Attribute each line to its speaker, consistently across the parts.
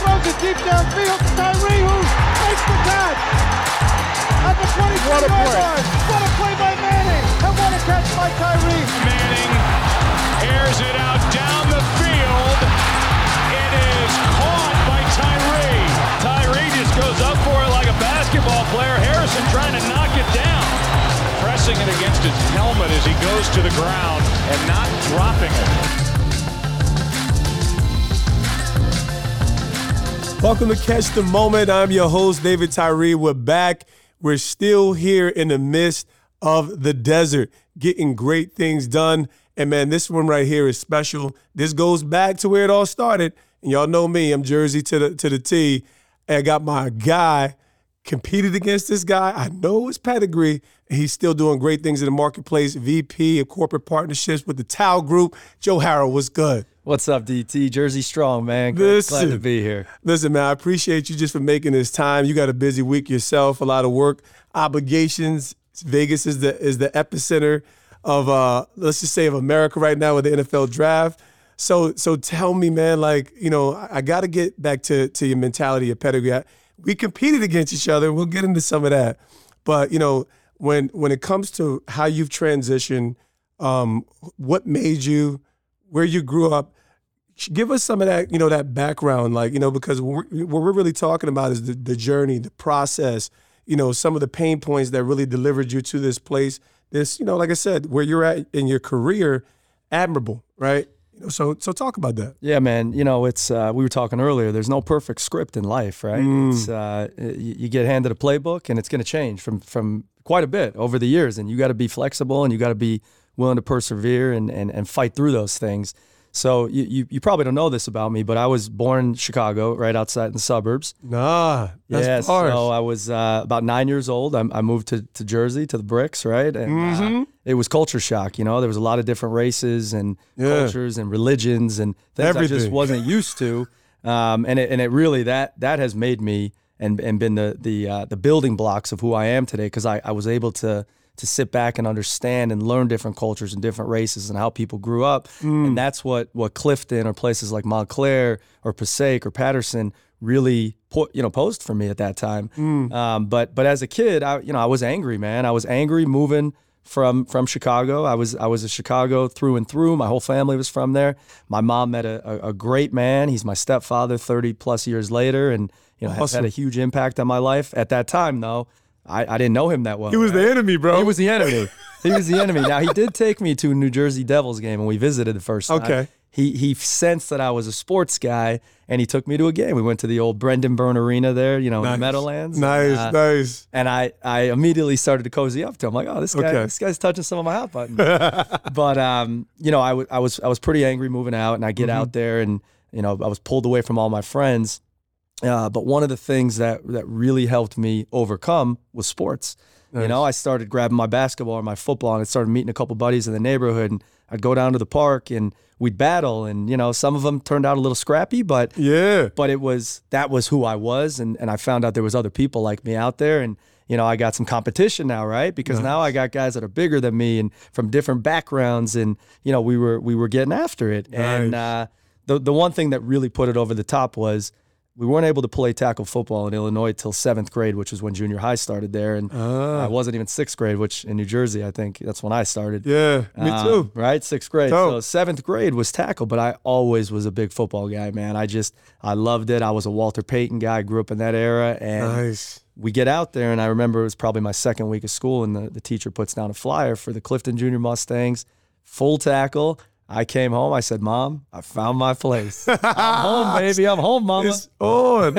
Speaker 1: throws it deep downfield to Tyree, who makes the catch at the 22
Speaker 2: What a
Speaker 1: yard
Speaker 2: play.
Speaker 1: line. What a play by Manning, and what a catch by Tyree.
Speaker 3: Manning airs it out down the field. It is caught by Tyree. Tyree just goes up for it like a basketball player. Harrison trying to knock it down. Pressing it against his helmet as he goes to the ground and not dropping it.
Speaker 4: Welcome to Catch the Moment. I'm your host, David Tyree. We're back. We're still here in the midst of the desert, getting great things done. And man, this one right here is special. This goes back to where it all started. And y'all know me, I'm Jersey to the to the T. And I got my guy, competed against this guy. I know his pedigree, he's still doing great things in the marketplace. VP of corporate partnerships with the Tao Group. Joe Haro, what's good?
Speaker 5: What's up, DT? Jersey strong, man. Glad, glad to be here.
Speaker 4: Listen, man, I appreciate you just for making this time. You got a busy week yourself, a lot of work, obligations. Vegas is the is the epicenter of uh let's just say of America right now with the NFL draft. So so tell me, man, like, you know, I, I gotta get back to to your mentality, your pedigree. I- we competed against each other. We'll get into some of that. But, you know, when when it comes to how you've transitioned, um, what made you, where you grew up, give us some of that, you know, that background, like, you know, because what we're, what we're really talking about is the, the journey, the process, you know, some of the pain points that really delivered you to this place. This, you know, like I said, where you're at in your career, admirable, right? You know, so so talk about that.
Speaker 5: Yeah, man. You know, it's uh, we were talking earlier. There's no perfect script in life, right?
Speaker 4: Mm.
Speaker 5: It's uh, you, you get handed a playbook, and it's going to change from from quite a bit over the years, and you got to be flexible, and you got to be willing to persevere and, and and fight through those things. So you, you you probably don't know this about me, but I was born in Chicago, right outside in the suburbs.
Speaker 4: Nah, that's
Speaker 5: yeah,
Speaker 4: bars.
Speaker 5: so I was uh, about nine years old. I, I moved to, to Jersey to the bricks, right? And
Speaker 4: Mm-hmm.
Speaker 5: uh, it was culture shock. You know, there was a lot of different races and
Speaker 4: Yeah.
Speaker 5: cultures and religions and things I just wasn't used to. Um, and it, and it really that that has made me and and been the the uh, the building blocks of who I am today because I, I was able to to sit back and understand and learn different cultures and different races and how people grew up.
Speaker 4: Mm.
Speaker 5: And that's what what Clifton or places like Montclair or Passaic or Paterson really you know posed for me at that time.
Speaker 4: Mm.
Speaker 5: Um, but but as a kid, I you know I was angry, man. I was angry moving from from Chicago. I was I was a Chicago through and through. My whole family was from there. My mom met a, a, a great man. He's my stepfather 30 plus years later and you know has had a huge impact on my life. At that time though, I, I didn't know him that well.
Speaker 4: he was the enemy, bro.
Speaker 5: He was the enemy. he was the enemy. Now he did take me to a New Jersey Devils game and we visited the first time.
Speaker 4: Okay.
Speaker 5: He he sensed that I was a sports guy and he took me to a game. We went to the old Brendan Byrne Arena there, you know, in the Meadowlands.
Speaker 4: Nice,
Speaker 5: Uh,
Speaker 4: nice.
Speaker 5: and I, I immediately started to cozy up to him, like, oh, this guy,
Speaker 4: Okay.
Speaker 5: this guy's touching some of my hot buttons. but um, you know, I wa- I was I was pretty angry moving out, and I get
Speaker 4: Mm-hmm.
Speaker 5: out there, and you know, I was pulled away from all my friends. Uh, but one of the things that that really helped me overcome was sports. You know, I started grabbing my basketball or my football, and I started meeting a couple buddies in the neighborhood, and I'd go down to the park, and we'd battle, and you know, some of them turned out a little scrappy, but
Speaker 4: Yeah.
Speaker 5: but it was that was who I was and and I found out there was other people like me out there and you know I got some competition now right? Because now I got guys that are bigger than me and from different backgrounds and you know we were we were getting after it. And uh, the the one thing that really put it over the top was we weren't able to play tackle football in Illinois till seventh grade, which was when junior high started there, and I wasn't even sixth grade, which in New Jersey I think that's when I started.
Speaker 4: Yeah, me
Speaker 5: Um,
Speaker 4: too.
Speaker 5: Right, sixth grade. So seventh grade was tackle, but I always was a big football guy, man. I just I loved it. I was a Walter Payton guy. I grew up in that era, and
Speaker 4: Nice.
Speaker 5: we get out there, and I remember it was probably my second week of school, and the, the teacher puts down a flyer for the Clifton Junior Mustangs, full tackle. I came home. I said, "Mom, I found my place. I'm home, baby. I'm home, Mama."
Speaker 4: It's on.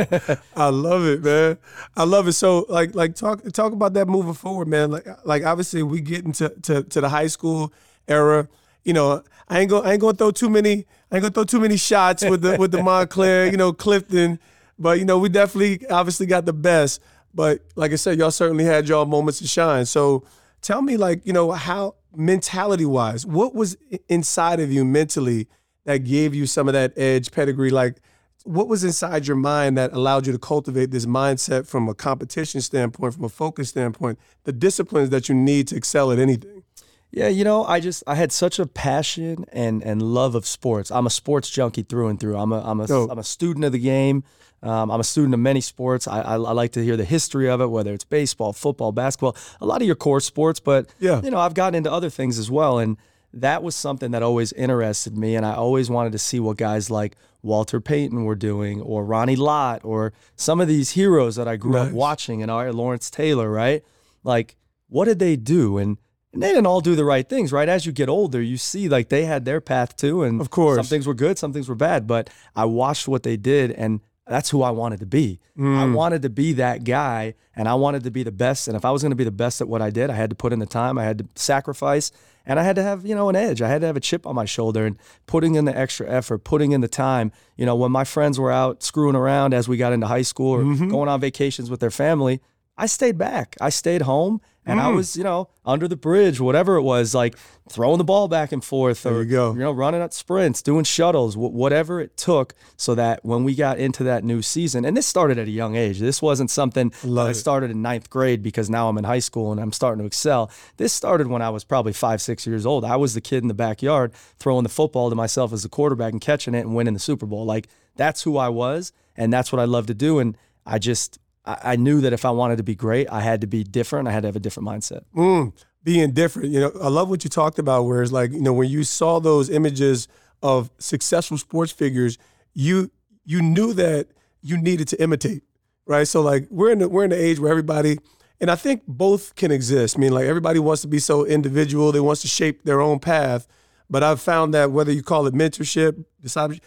Speaker 4: I love it, man. I love it. So like like talk talk about that moving forward, man. Like like obviously we get into to, to the high school era. You know, I ain't gonna I ain't gonna throw too many I ain't gonna throw too many shots with the with the Montclair, you know, Clifton. But you know, we definitely obviously got the best. But like I said, y'all certainly had y'all moments to shine. So tell me, like, you know, how mentality wise, what was inside of you mentally that gave you some of that edge pedigree? Like, what was inside your mind that allowed you to cultivate this mindset from a competition standpoint, from a focus standpoint, the disciplines that you need to excel at anything?
Speaker 5: Yeah, you know, I just I had such a passion and and love of sports. I'm a sports junkie through and through. I'm a I'm a am a student of the game. Um, I'm a student of many sports. I, I, I like to hear the history of it, whether it's baseball, football, basketball, a lot of your core sports. But
Speaker 4: Yeah.
Speaker 5: you know, I've gotten into other things as well, and that was something that always interested me. And I always wanted to see what guys like Walter Payton were doing, or Ronnie Lott, or some of these heroes that I grew up watching, and our Lawrence Taylor, right? Like, what did they do? And and they didn't all do the right things, right? As you get older, you see like they had their path too, and
Speaker 4: Of course.
Speaker 5: some things were good, some things were bad. But I watched what they did, and that's who I wanted to be. I hmm. wanted to be that guy, and I wanted to be the best. And if I was going to be the best at what I did, I had to put in the time, I had to sacrifice, and I had to have you know an edge. I had to have a chip on my shoulder, and putting in the extra effort, putting in the time. You know, when my friends were out screwing around as we got into high school or mm-hmm. going on vacations with their family. I stayed back. I stayed home and I mm. was, you know, under the bridge, whatever it was, like throwing the ball back and forth or,
Speaker 4: There you go.
Speaker 5: you know, running at sprints, doing shuttles, wh- whatever it took so that when we got into that new season, and this started at a young age. This wasn't something that
Speaker 4: Love
Speaker 5: I started in ninth grade because now I'm in high school and I'm starting to excel. This started when I was probably five, six years old. I was the kid in the backyard throwing the football to myself as a quarterback and catching it and winning the Super Bowl. Like that's who I was, and that's what I love to do. And I just I I knew that if I wanted to be great, I had to be different. I had to have a different mindset.
Speaker 4: Mm, being different. You know, I love what you talked about, where it's like, you know, when you saw those images of successful sports figures, you you knew that you needed to imitate, right? So like we're in the, we're in the age where everybody, and I think both can exist. I mean, like everybody wants to be so individual, they wants to shape their own path. But I've found that whether you call it mentorship, discipleship,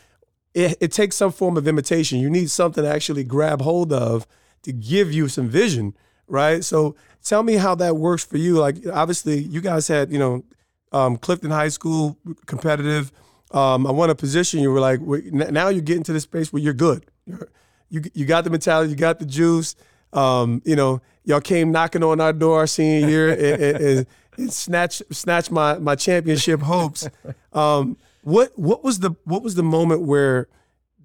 Speaker 4: it, it takes some form of imitation. You need something to actually grab hold of to give you some vision, right? So tell me how that works for you. Like obviously you guys had, you know, um, Clifton High School competitive. Um, I want to position you. We're like we- now you're getting to the space where you're good. You're, you you got the mentality, you got the juice. Um, you know, y'all came knocking on our door our senior year and, and, and, snatched snatched my my championship hopes. Um, what what was the what was the moment where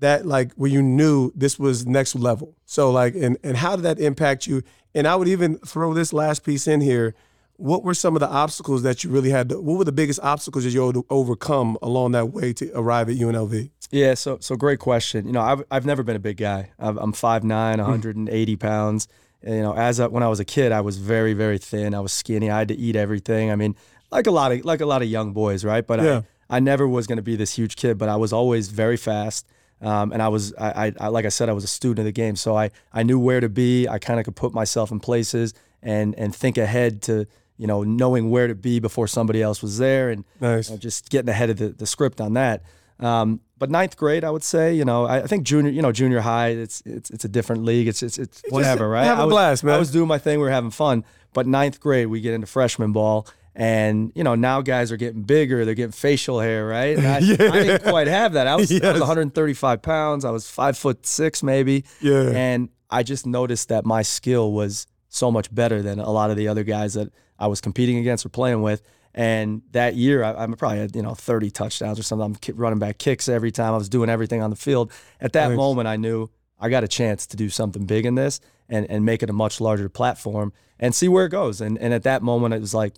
Speaker 4: that like where you knew this was next level? So like and and how did that impact you? And I would even throw this last piece in here. What were some of the obstacles that you really had? To, what were the biggest obstacles that you had to overcome along that way to arrive at UNLV?
Speaker 5: Yeah, so so great question. You know, I've I've never been a big guy. I've, I'm 5'9", mm-hmm. 180 pounds. And, you know, as a, when I was a kid, I was very very thin. I was skinny. I had to eat everything. I mean, like a lot of like a lot of young boys, right? But
Speaker 4: Yeah.
Speaker 5: I I never was going to be this huge kid. But I was always very fast. Um, and I was, I, I, I, like I said, I was a student of the game, so I, I knew where to be. I kind of could put myself in places and, and think ahead to, you know, knowing where to be before somebody else was there, and
Speaker 4: Nice.
Speaker 5: you know, just getting ahead of the, the script on that. Um, but ninth grade, I would say, you know, I, I think junior, you know, junior high, it's it's it's a different league. It's it's, it's whatever, right?
Speaker 4: have a
Speaker 5: I was,
Speaker 4: blast, man.
Speaker 5: I was doing my thing. We were having fun. But ninth grade, we get into freshman ball, and you know now guys are getting bigger. They're getting facial hair, right? And I, I didn't quite have that. I was, I was 135 pounds. I was five foot six, maybe.
Speaker 4: Yeah.
Speaker 5: And I just noticed that my skill was so much better than a lot of the other guys that I was competing against or playing with. And that year, I, I probably had you know 30 touchdowns or something. I'm running back kicks every time. I was doing everything on the field. At that moment, I knew I got a chance to do something big in this and and make it a much larger platform and see where it goes. And and at that moment, it was like,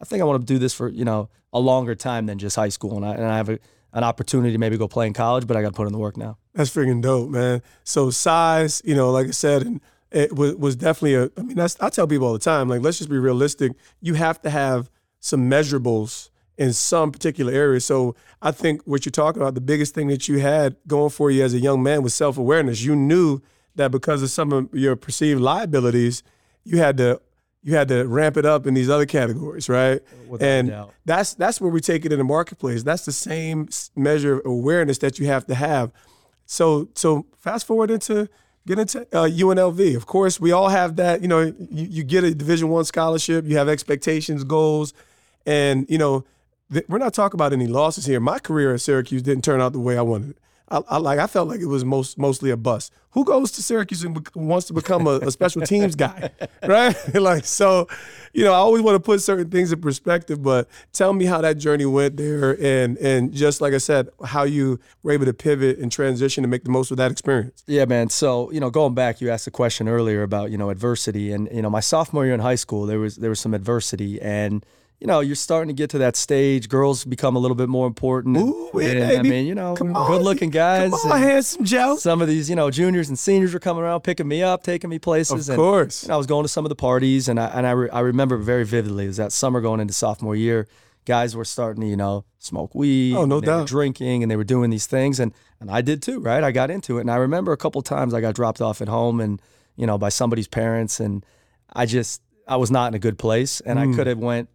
Speaker 5: I think I want to do this for you know a longer time than just high school. And I and I have a, an opportunity to maybe go play in college, but I got to put in the work now.
Speaker 4: That's freaking dope, man. So size, you know, like I said, and it was, was definitely a. I mean, that's I tell people all the time, like let's just be realistic. You have to have some measurables in some particular area. So I think what you're talking about, the biggest thing that you had going for you as a young man was self awareness. You knew that because of some of your perceived liabilities, you had to you had to ramp it up in these other categories, right?
Speaker 5: Without
Speaker 4: and that's that's where we take it in the marketplace. That's the same measure of awareness that you have to have. So so fast forward into get into uh, UNLV. Of course, we all have that. You know, you, you get a Division One scholarship. You have expectations, goals, and you know th- we're not talking about any losses here. My career at Syracuse didn't turn out the way I wanted it. I, I like I felt like it was most mostly a bust. Who goes to Syracuse and bec- wants to become a, a special teams guy, right? like so, you know, I always want to put certain things in perspective. But tell me how that journey went there, and and just like I said, how you were able to pivot and transition to make the most of that experience.
Speaker 5: Yeah, man. So you know, going back, you asked a question earlier about you know adversity, and you know, my sophomore year in high school, there was there was some adversity, and you know, you're starting to get to that stage. Girls become a little bit more important.
Speaker 4: Ooh, yeah,
Speaker 5: and, I mean, you know,
Speaker 4: Come on.
Speaker 5: good looking guys.
Speaker 4: Come on,
Speaker 5: and
Speaker 4: handsome Joe.
Speaker 5: some of these, you know, juniors and seniors were coming around, picking me up, taking me places.
Speaker 4: Of
Speaker 5: and,
Speaker 4: course.
Speaker 5: And I was going to some of the parties, and I and I, re- I remember very vividly. It was that summer going into sophomore year. Guys were starting to, you know, smoke weed.
Speaker 4: Oh, no
Speaker 5: and they were
Speaker 4: doubt.
Speaker 5: drinking, and they were doing these things, and and I did too, right? I got into it, and I remember a couple times I got dropped off at home, and you know, by somebody's parents, and I just I was not in a good place, and
Speaker 4: Mm.
Speaker 5: I could have went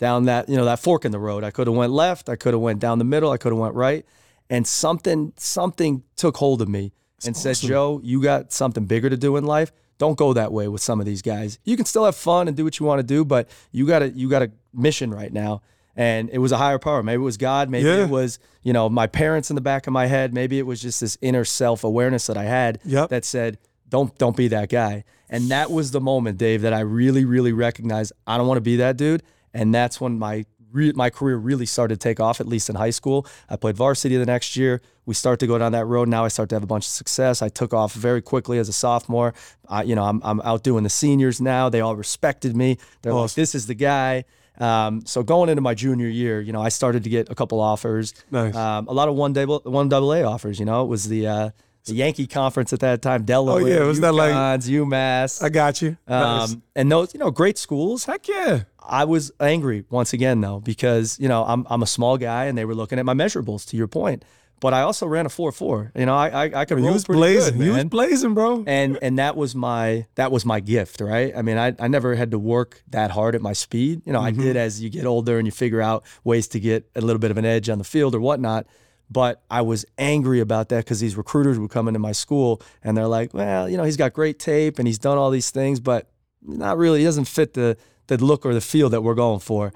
Speaker 5: down that you know that fork in the road. I could have went left. I could have went down the middle. I could have went right, and something something took hold of me and said. Joe, you got something bigger to do in life. Don't go that way with some of these guys. You can still have fun and do what you want to do, but you got a you got a mission right now. And it was a higher power. Maybe it was God. Maybe
Speaker 4: Yeah.
Speaker 5: it was, you know, my parents in the back of my head. Maybe it was just this inner self awareness that I had
Speaker 4: Yep.
Speaker 5: that said, "Don't don't be that guy." And that was the moment, Dave, that I really really recognized I don't want to be that dude. And that's when my re- my career really started to take off. At least in high school, I played varsity the next year. We start to go down that road. Now I start to have a bunch of success. I took off very quickly as a sophomore. I, you know, I'm I'm outdoing the seniors now. They all respected me. They're like, "This is the guy." Um, so going into my junior year, you know, I started to get a couple offers.
Speaker 4: Nice.
Speaker 5: Um, a lot of one double one double A offers. You know, it was the uh, the Yankee conference at that time. Delaware,
Speaker 4: Oh, yeah, was that like-
Speaker 5: UMass.
Speaker 4: I got you. Nice.
Speaker 5: um, and those, you know, great schools.
Speaker 4: Heck yeah.
Speaker 5: I was angry once again though because you know I'm I'm a small guy and they were looking at my measurables. To your point, but I also ran a four four. You know, I I, I could
Speaker 4: You
Speaker 5: roll pretty
Speaker 4: blazing.
Speaker 5: good,
Speaker 4: you was
Speaker 5: man.
Speaker 4: blazing, bro.
Speaker 5: and and that was my that was my gift, right? I mean, I I never had to work that hard at my speed. You know, I
Speaker 4: Mm-hmm.
Speaker 5: did as you get older and you figure out ways to get a little bit of an edge on the field or whatnot. But I was angry about that because these recruiters would come into my school and they're like, well, you know, he's got great tape and he's done all these things, but not really. He doesn't fit the the look or the feel that we're going for.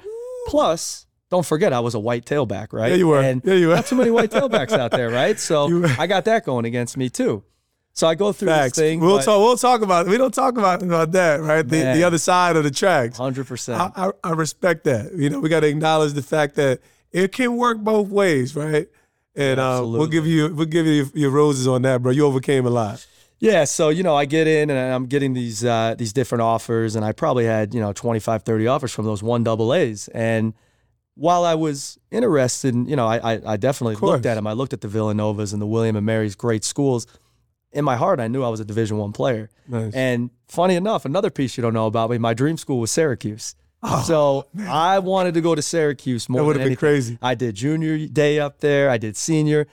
Speaker 5: Plus, don't forget, I was a white tailback, right?
Speaker 4: Yeah, you were.
Speaker 5: And
Speaker 4: Yeah, you were.
Speaker 5: Not too many white tailbacks out there, right? So I got that going against me too. So I go through
Speaker 4: Facts.
Speaker 5: this thing.
Speaker 4: We'll talk. We'll talk about. We don't talk about about that, right? The
Speaker 5: Man.
Speaker 4: the other side of the tracks.
Speaker 5: Hundred percent.
Speaker 4: I, I, I respect that. You know, we got to acknowledge the fact that it can work both ways, right? And uh, we'll give you we'll give you your, your roses on that, bro. You overcame a lot.
Speaker 5: Yeah, so you know, I get in and I'm getting these uh, these different offers, and I probably had you know 25, 30 offers from those one double A's. And while I was interested, in, you know, I I, I definitely looked at them. I looked at the Villanovas and the William and Mary's great schools. In my heart, I knew I was a Division One player.
Speaker 4: Nice.
Speaker 5: And funny enough, another piece you don't know about me, my dream school was Syracuse. Oh, so I wanted to go to Syracuse more
Speaker 4: Oh, That would have been crazy.
Speaker 5: I did junior day up there. I did senior.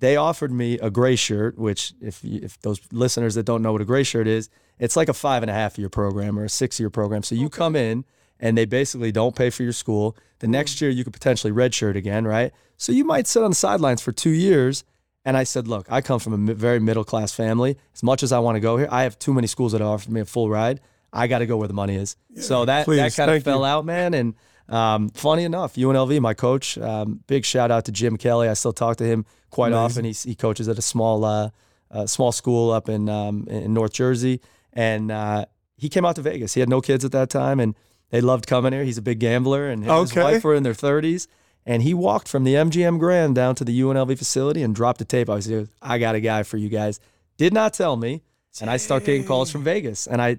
Speaker 5: They offered me a gray shirt, which if you, if those listeners that don't know what a gray shirt is, it's like a five and a half year program or a six year program. So you come in and they basically don't pay for your school. The mm. next year you could potentially redshirt again, right? So you might sit on the sidelines for two years. And I said, look, I come from a very middle class family. As much as I want to go here, I have too many schools that offer me a full ride. I got to go where the money is. so that that kind of fell
Speaker 4: you.
Speaker 5: out, man. And um, funny enough, UNLV, my coach, um, big shout out to Jim Kelly. I still talk to him quite often. He's, he coaches at a small uh, uh, small school up in um, in North Jersey, and uh, he came out to Vegas. He had no kids at that time, and they loved coming here. He's a big gambler, and him and his wife were in their thirties. And he walked from the MGM Grand down to the UNLV facility and dropped a tape. I was like, I got a guy for you guys. Did not tell me. And I start getting calls from Vegas. And I,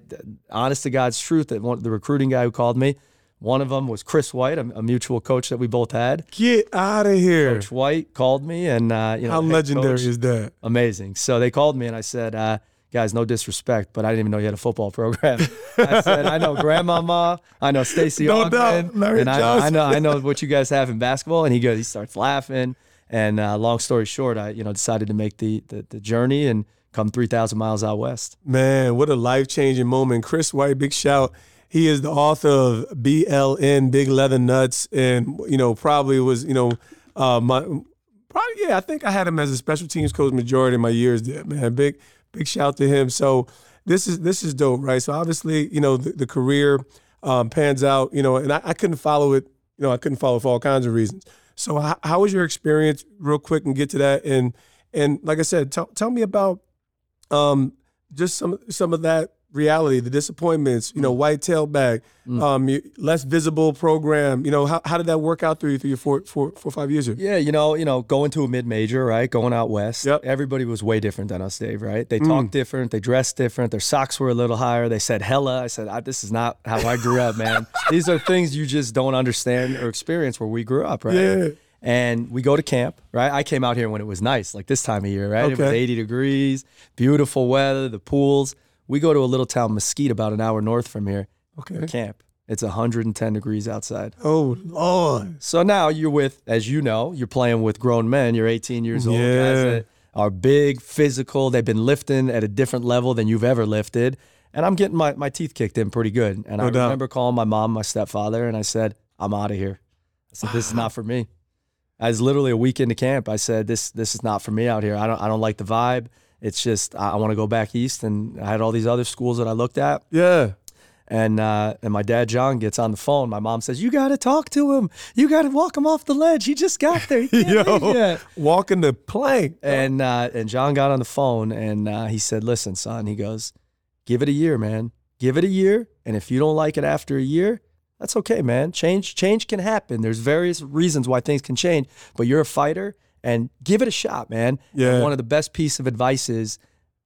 Speaker 5: honest to God's truth, that one, the recruiting guy who called me, one of them was Chris White, a, a mutual coach that we both had.
Speaker 4: Get out of here.
Speaker 5: Coach White called me, and uh, you know,
Speaker 4: How legendary
Speaker 5: coach,
Speaker 4: is that?
Speaker 5: amazing. So they called me, and I said, uh, "Guys, no disrespect, but I didn't even know you had a football program." I said, "I know Grandmama, I know Stacy
Speaker 4: No Larry
Speaker 5: and I, I know I know what you guys have in basketball." And he goes, he starts laughing. And uh, long story short, I you know decided to make the the, the journey and come three thousand miles out west.
Speaker 4: Man, what a life changing moment. Chris White, big shout. He is the author of BLN, Big Leather Nuts, and you know probably was you know uh, my probably yeah. I think I had him as a special teams coach majority of my years there. Man, big big shout to him. So this is this is dope, right? So obviously you know the, the career um, pans out, you know, and I, I couldn't follow it. You know, I couldn't follow for all kinds of reasons. So how, how was your experience, real quick, and get to that? And and like I said, tell tell me about um, just some some of that reality, the disappointments, you know, white tailback, um, less visible program. You know, how, how did that work out through you through your four, four, four, five years here?
Speaker 5: Yeah, you know, you know, going to a mid major, right? Going out west.
Speaker 4: Yep.
Speaker 5: Everybody was way different than us, Dave. Right? They talked different. They dressed different. Their socks were a little higher. They said hella. I said, I, this is not how I grew up, man. These are things you just don't understand or experience where we grew up, right?
Speaker 4: Yeah.
Speaker 5: And we go to camp, right? I came out here when it was nice, like this time of year, right? It was 80 degrees, beautiful weather, the pools. We go to a little town, Mesquite, about an hour north from here.
Speaker 4: Okay.
Speaker 5: Camp. It's 110 degrees outside.
Speaker 4: Oh Lord.
Speaker 5: So now you're with, as you know, you're playing with grown men. You're 18 years old, guys
Speaker 4: Yeah.
Speaker 5: that are big, physical. They've been lifting at a different level than you've ever lifted. And I'm getting my, my teeth kicked in pretty good. And I
Speaker 4: doubt.
Speaker 5: remember calling my mom, my stepfather, and I said, I'm out of here. I said, this is not for me. I was literally a week into camp. I said, this this is not for me out here. I don't I don't like the vibe. It's just I, I want to go back east. And I had all these other schools that I looked at.
Speaker 4: Yeah.
Speaker 5: And uh, and my dad John gets on the phone. My mom says, "You got to talk to him. You got to walk him off the ledge. He just got there. He can't leave
Speaker 4: Yo,
Speaker 5: yet."
Speaker 4: walking the plank.
Speaker 5: And uh, and John got on the phone and uh, he said, "Listen, son," he goes, "Give it a year, man. Give it a year. And if you don't like it after a year, that's okay, man. Change change can happen. There's various reasons why things can change, but you're a fighter and give it a shot, man."
Speaker 4: Yeah.
Speaker 5: And one of the best piece of advice is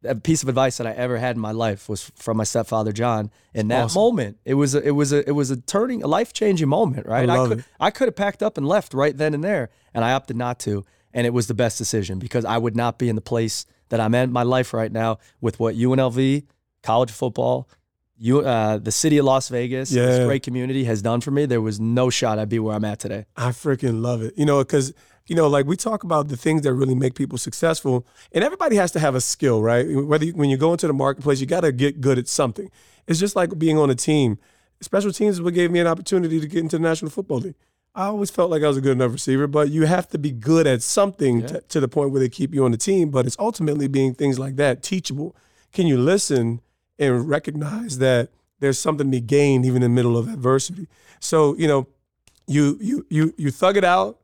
Speaker 5: a piece of advice that I ever had in my life was from my stepfather John. In that
Speaker 4: awesome.
Speaker 5: moment, it was a, it was a it was a turning a life changing moment, right?
Speaker 4: I, love
Speaker 5: could
Speaker 4: it.
Speaker 5: I could have packed up and left right then and there, and I opted not to, and it was the best decision because I would not be in the place that I'm in my life right now with what UNLV, college football, you uh, the city of Las Vegas, this
Speaker 4: Yeah.
Speaker 5: great community has done for me. There was no shot I'd be where I'm at today.
Speaker 4: I freaking love it. You know, because you know, like we talk about the things that really make people successful, and everybody has to have a skill, right? Whether you, when you go into the marketplace, you got to get good at something. It's just like being on a team. Special teams is what gave me an opportunity to get into the National Football League. I always felt like I was a good enough receiver, but you have to be good at something to, to the point where they keep you on the team. But it's ultimately being things like that, teachable. Can you listen and recognize that there's something to be gained even in the middle of adversity? So, you know, you you you you thug it out.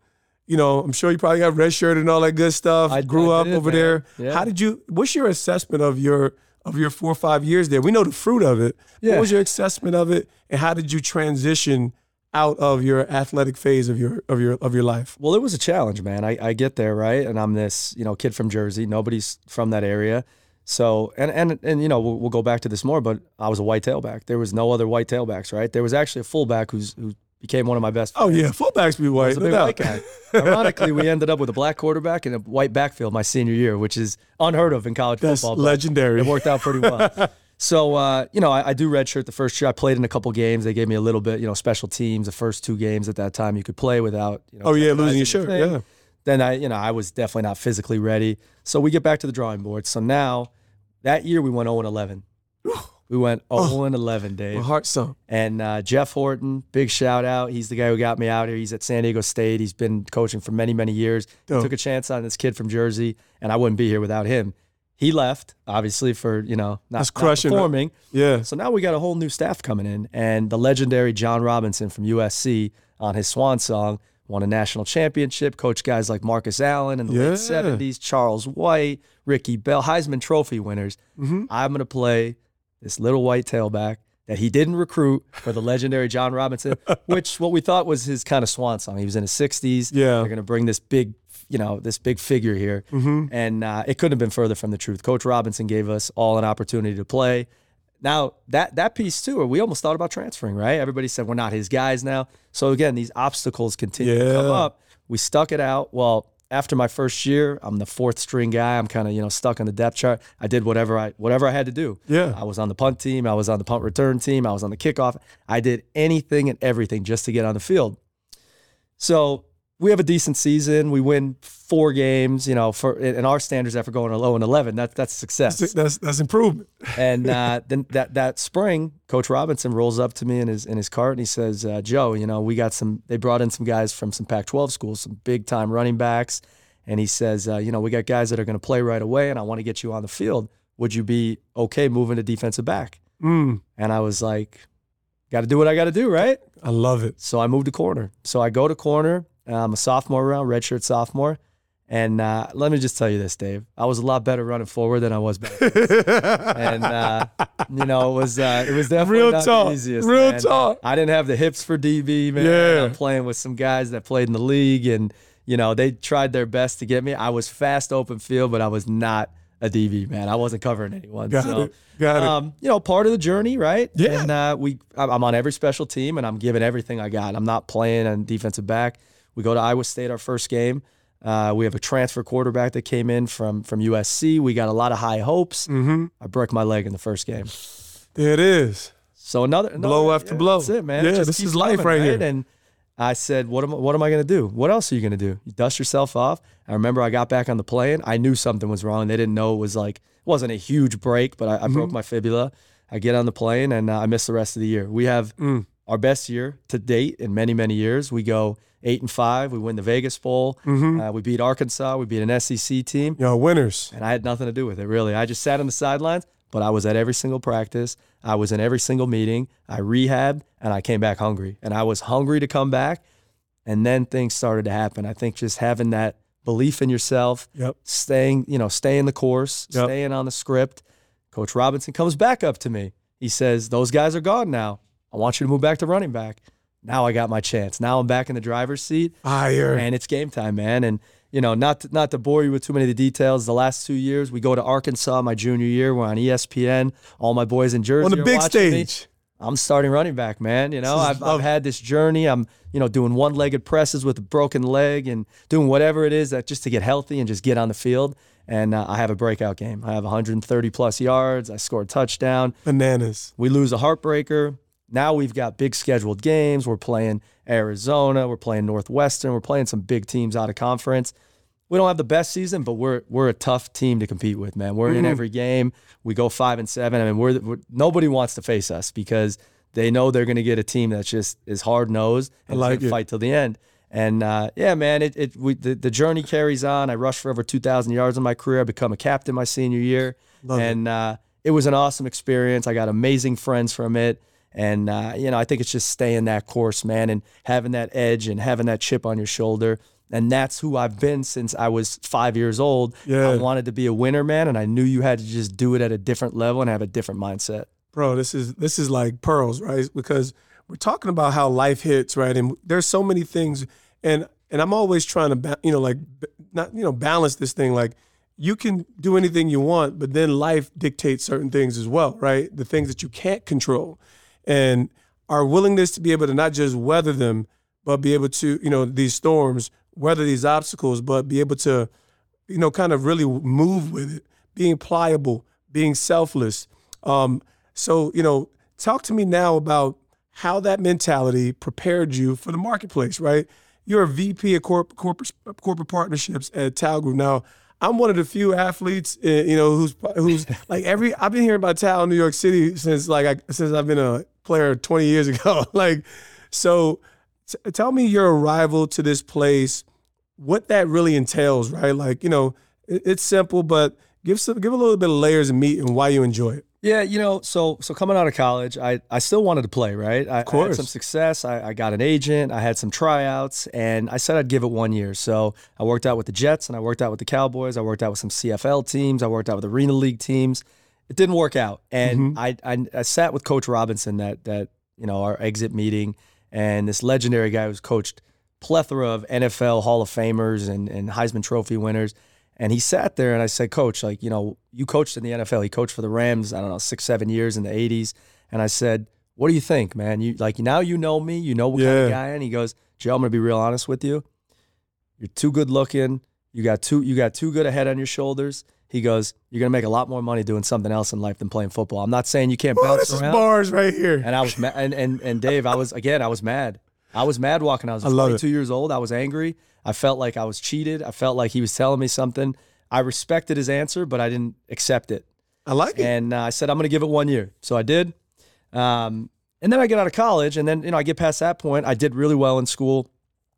Speaker 4: You know, I'm sure you probably got red shirt and all that good stuff.
Speaker 5: I-
Speaker 4: Grew
Speaker 5: I
Speaker 4: up over
Speaker 5: man.
Speaker 4: there.
Speaker 5: Yeah.
Speaker 4: How did you? What's your assessment of your of your four or five years there? We know the fruit of it.
Speaker 5: Yeah.
Speaker 4: What was your assessment of it, and how did you transition out of your athletic phase of your of your of your life?
Speaker 5: Well, it was a challenge, man. I, I get there, right? And I'm this, you know, kid from Jersey. Nobody's from that area. So, and and and you know, we'll, we'll go back to this more, but I was a white tailback. There was no other white tailbacks, right? There was actually a fullback who's who became one of my best.
Speaker 4: Oh yeah, fullbacks be
Speaker 5: I
Speaker 4: white.
Speaker 5: was a big
Speaker 4: doubt.
Speaker 5: white guy. Ironically, we ended up with a black quarterback and a white backfield my senior year, which is unheard of in college
Speaker 4: That's
Speaker 5: football.
Speaker 4: legendary.
Speaker 5: It worked out pretty well. So, uh, you know, I, I do redshirt the first year. I played in a couple games. They gave me a little bit, you know, special teams. The first two games at that time you could play without, you know,
Speaker 4: Oh yeah, losing your shirt.
Speaker 5: thing.
Speaker 4: Yeah.
Speaker 5: Then I, you know, I was definitely not physically ready. So we get back to the drawing board. So now, that year we went 0 and 11. We went 0 and 11, Dave.
Speaker 4: My heart sunk.
Speaker 5: And uh, Jeff Horton, big shout out. He's the guy who got me out here. He's at San Diego State. He's been coaching for many, many years. He took a chance on this kid from Jersey, and I wouldn't be here without him. He left, obviously, for you know not,
Speaker 4: That's
Speaker 5: not
Speaker 4: crushing.
Speaker 5: performing.
Speaker 4: Yeah.
Speaker 5: So now we got a whole new staff coming in, and the legendary John Robinson from USC on his swan song won a national championship. Coached guys like Marcus Allen in the
Speaker 4: Yeah.
Speaker 5: late seventies, Charles White, Ricky Bell, Heisman Trophy winners.
Speaker 4: Mm-hmm.
Speaker 5: I'm gonna play this little white tailback that he didn't recruit for the legendary John Robinson, which what we thought was his kind of swan song. He was in his 60s.
Speaker 4: Yeah.
Speaker 5: they're gonna bring this big. You know this big figure here,
Speaker 4: Mm-hmm.
Speaker 5: and uh, it couldn't have been further from the truth. Coach Robinson gave us all an opportunity to play. Now that that piece too, we almost thought about transferring, right? Everybody said we're not his guys now. So again, these obstacles continue to come up. We stuck it out. Well, after my first year, I'm the fourth string guy. I'm kind of you know stuck on the depth chart. I did whatever I whatever I had to do.
Speaker 4: Yeah.
Speaker 5: I was on the punt team. I was on the punt return team. I was on the kickoff. I did anything and everything just to get on the field. So we have a decent season. We win four games. You know, for in our standards, after going 0 and 11, that that's success.
Speaker 4: That's that's improvement.
Speaker 5: And uh, then that that spring, Coach Robinson rolls up to me in his in his cart and he says, uh, "Joe, you know, we got some. They brought in some guys from some Pac-12 schools, some big time running backs." And he says, uh, "You know, we got guys that are going to play right away, and I want to get you on the field. Would you be okay moving to defensive back?"
Speaker 4: Mm,
Speaker 5: And I was like, "Got to do what I got to do, right?"
Speaker 4: I love it.
Speaker 5: So I moved to corner. So I go to corner. I'm a sophomore around, redshirt sophomore, And uh, let me just tell you this, Dave. I was a lot better running forward than I was back. and uh, you know, it was uh, it was definitely
Speaker 4: Real
Speaker 5: not
Speaker 4: talk.
Speaker 5: the easiest.
Speaker 4: Real
Speaker 5: man.
Speaker 4: talk.
Speaker 5: I didn't have the hips for DB, man.
Speaker 4: Yeah.
Speaker 5: I'm playing with some guys that played in the league, and you know, they tried their best to get me. I was fast open field, but I was not a DB, man. I wasn't covering anyone.
Speaker 4: Got
Speaker 5: so,
Speaker 4: it. Got it.
Speaker 5: Um, you know, part of the journey, right?
Speaker 4: Yeah.
Speaker 5: And uh, we, I'm on every special team, and I'm giving everything I got. I'm not playing on defensive back. We go to Iowa State our first game. Uh, we have a transfer quarterback that came in from from USC. We got a lot of high hopes.
Speaker 4: Mm-hmm.
Speaker 5: I broke my leg in the first game.
Speaker 4: There it is.
Speaker 5: So another, another
Speaker 4: Blow after
Speaker 5: yeah,
Speaker 4: blow.
Speaker 5: That's it, man.
Speaker 4: Yeah,
Speaker 5: just
Speaker 4: this is life
Speaker 5: coming,
Speaker 4: right here.
Speaker 5: And I said, "What am What am I going to do? What else are you going to do? You dust yourself off." I remember I got back on the plane. I knew something was wrong. They didn't know it was like it wasn't a huge break, but I, I broke
Speaker 4: Mm-hmm.
Speaker 5: my fibula. I get on the plane and uh, I miss the rest of the year. We have
Speaker 4: Mm.
Speaker 5: our best year to date in many many years. We go eight and five. We win the Vegas Bowl.
Speaker 4: Mm-hmm.
Speaker 5: Uh, we beat Arkansas. We beat an SEC team
Speaker 4: Y'all winners.
Speaker 5: and I had nothing to do with it really. I just sat on the sidelines, but I was at every single practice. I was in every single meeting. I rehabbed and I came back hungry. And I was hungry to come back. And then things started to happen. I think just having that belief in yourself,
Speaker 4: Yep.
Speaker 5: staying, you know, staying the course,
Speaker 4: Yep.
Speaker 5: staying on the script. Coach Robinson comes back up to me. He says, Those guys are gone now. I want you to move back to running back. Now I got my chance. Now I'm back in the driver's seat
Speaker 4: Fire.
Speaker 5: and it's game time, man. And you know, not to, not to bore you with too many of the details. The last two years, we go to Arkansas. My junior year, we're on ESPN. All my boys in Jersey
Speaker 4: On the big
Speaker 5: watching me.
Speaker 4: stage.
Speaker 5: I'm starting running back, man. You know, I've. I've had this journey. I'm, you know, doing one-legged presses with a broken leg and doing whatever it is that just to get healthy and just get on the field. And uh, I have a breakout game. I have 130 plus yards. I score a touchdown.
Speaker 4: Bananas.
Speaker 5: We lose a heartbreaker. Now we've got big scheduled games. We're playing Arizona. We're playing Northwestern. We're playing some big teams out of conference. We don't have the best season, but we're we're a tough team to compete with, man. We're in every game. We go five and seven. I mean, we're, we're nobody wants to face us because they know they're going to get a team that's just is hard nosed and
Speaker 4: like
Speaker 5: fight till the end. And uh, yeah, man, it, it we, the, the journey carries on. I rushed for over 2,000 yards in my career. I become a captain my senior year,
Speaker 4: Love it.
Speaker 5: and uh, it was an awesome experience. I got amazing friends from it, and uh, you know, I think it's just staying that course, man, and having that edge and having that chip on your shoulder. And that's who I've been since I was five years old.
Speaker 4: Yeah.
Speaker 5: I wanted to be a winner, man, and I knew you had to just do it at a different level and have a different mindset.
Speaker 4: bro this is this is like pearls right because we're talking about how life hits right and there's so many things and and i'm always trying to you know like not you know balance this thing like you can do anything you want but then life dictates certain things as well right the things that you can't control and our willingness to be able to not just weather them but be able to you know these storms weather these obstacles but be able to you know, kind of really move with it, being pliable, being selfless. Um, so, you know, talk to me now about how that mentality prepared you for the marketplace, right? You're a VP of corp- corporate corporate partnerships at Tao Group. Now, I'm one of the few athletes, uh, you know, who's who's like every. I've been hearing about Tao in New York City since like I, since I've been a player 20 years ago. like, so t- tell me your arrival to this place what that really entails, right? Like, you know, it, it's simple, but give some, give a little bit of layers of meat and why you enjoy it.
Speaker 5: Yeah, you know, so so coming out of college, I, I still wanted to play, right? I, I had
Speaker 4: course.
Speaker 5: some success. I, I got an agent. I had some tryouts, and I said I'd give it one year. So I worked out with the Jets, and I worked out with the Cowboys. I worked out with some CFL teams. I worked out with Arena League teams. It didn't work out, and mm-hmm. I, I I sat with Coach Robinson that that you know our exit meeting, and this legendary guy who's coached plethora of NFL Hall of Famers and and Heisman Trophy winners. And he sat there and I said, Coach, like, you know, you coached in the NFL. He coached for the Rams, I don't know, six, seven years in the 80s. And I said, What do you think, man? You like now you know me, you know what kind
Speaker 4: Yeah.
Speaker 5: of guy I am. And he goes, Joe, I'm gonna be real honest with you. You're too good looking. You got too you got too good a head on your shoulders. He goes, You're gonna make a lot more money doing something else in life than playing football. I'm not saying you can't
Speaker 4: Oh,
Speaker 5: bounce
Speaker 4: this is bars right here.
Speaker 5: And I was mad. And, and and Dave, I was again, I was mad. I was mad walking. I was
Speaker 4: I love it.
Speaker 5: 22 years old. I was angry. I felt like I was cheated. I felt like he was telling me something. I respected his answer, but I didn't accept it.
Speaker 4: I like it.
Speaker 5: And uh, I said I'm going to give it one year. So I did. Um, and then I get out of college, and then you know I get past that point. I did really well in school.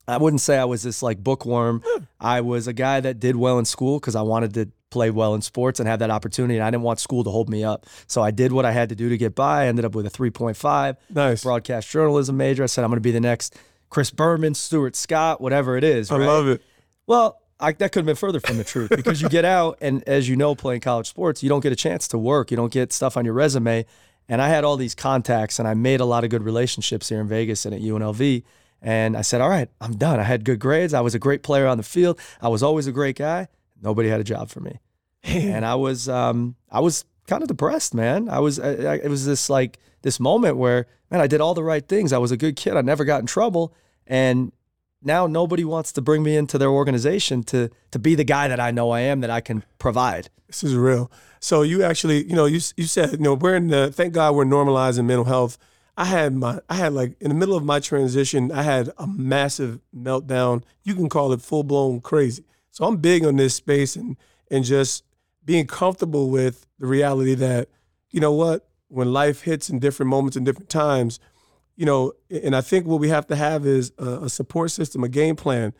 Speaker 5: I wouldn't say I was this like bookworm. I was a guy that did well in school because I wanted to play well in sports and have that opportunity. And I didn't want school to hold me up. So I did what I had to do to get by. I ended up with a 3.5
Speaker 4: Nice.
Speaker 5: broadcast journalism major. I said I'm going to be the next Chris Berman, Stuart Scott, whatever it is.
Speaker 4: I
Speaker 5: right?
Speaker 4: love it.
Speaker 5: Well, I, that could have been further from the truth because you get out and as you know, playing college sports, you don't get a chance to work. You don't get stuff on your resume. And I had all these contacts and I made a lot of good relationships here in Vegas and at UNLV. And I said, all right, I'm done. I had good grades. I was a great player on the field. I was always a great guy. Nobody had a job for me. and I was, um, I was kind of depressed, man. I was, I, I, it was this like this moment where, man, I did all the right things. I was a good kid. I never got in trouble. And now nobody wants to bring me into their organization to to be the guy that I know I am that I can provide.
Speaker 4: This is real. So you actually, you know, you you said, you know, we're in the thank God we're normalizing mental health. I had my I had like in the middle of my transition, I had a massive meltdown. You can call it full blown crazy. So I'm big on this space and and just being comfortable with the reality that, you know what, when life hits in different moments and different times, you know, and I think what we have to have is a, a, support system, a game plan.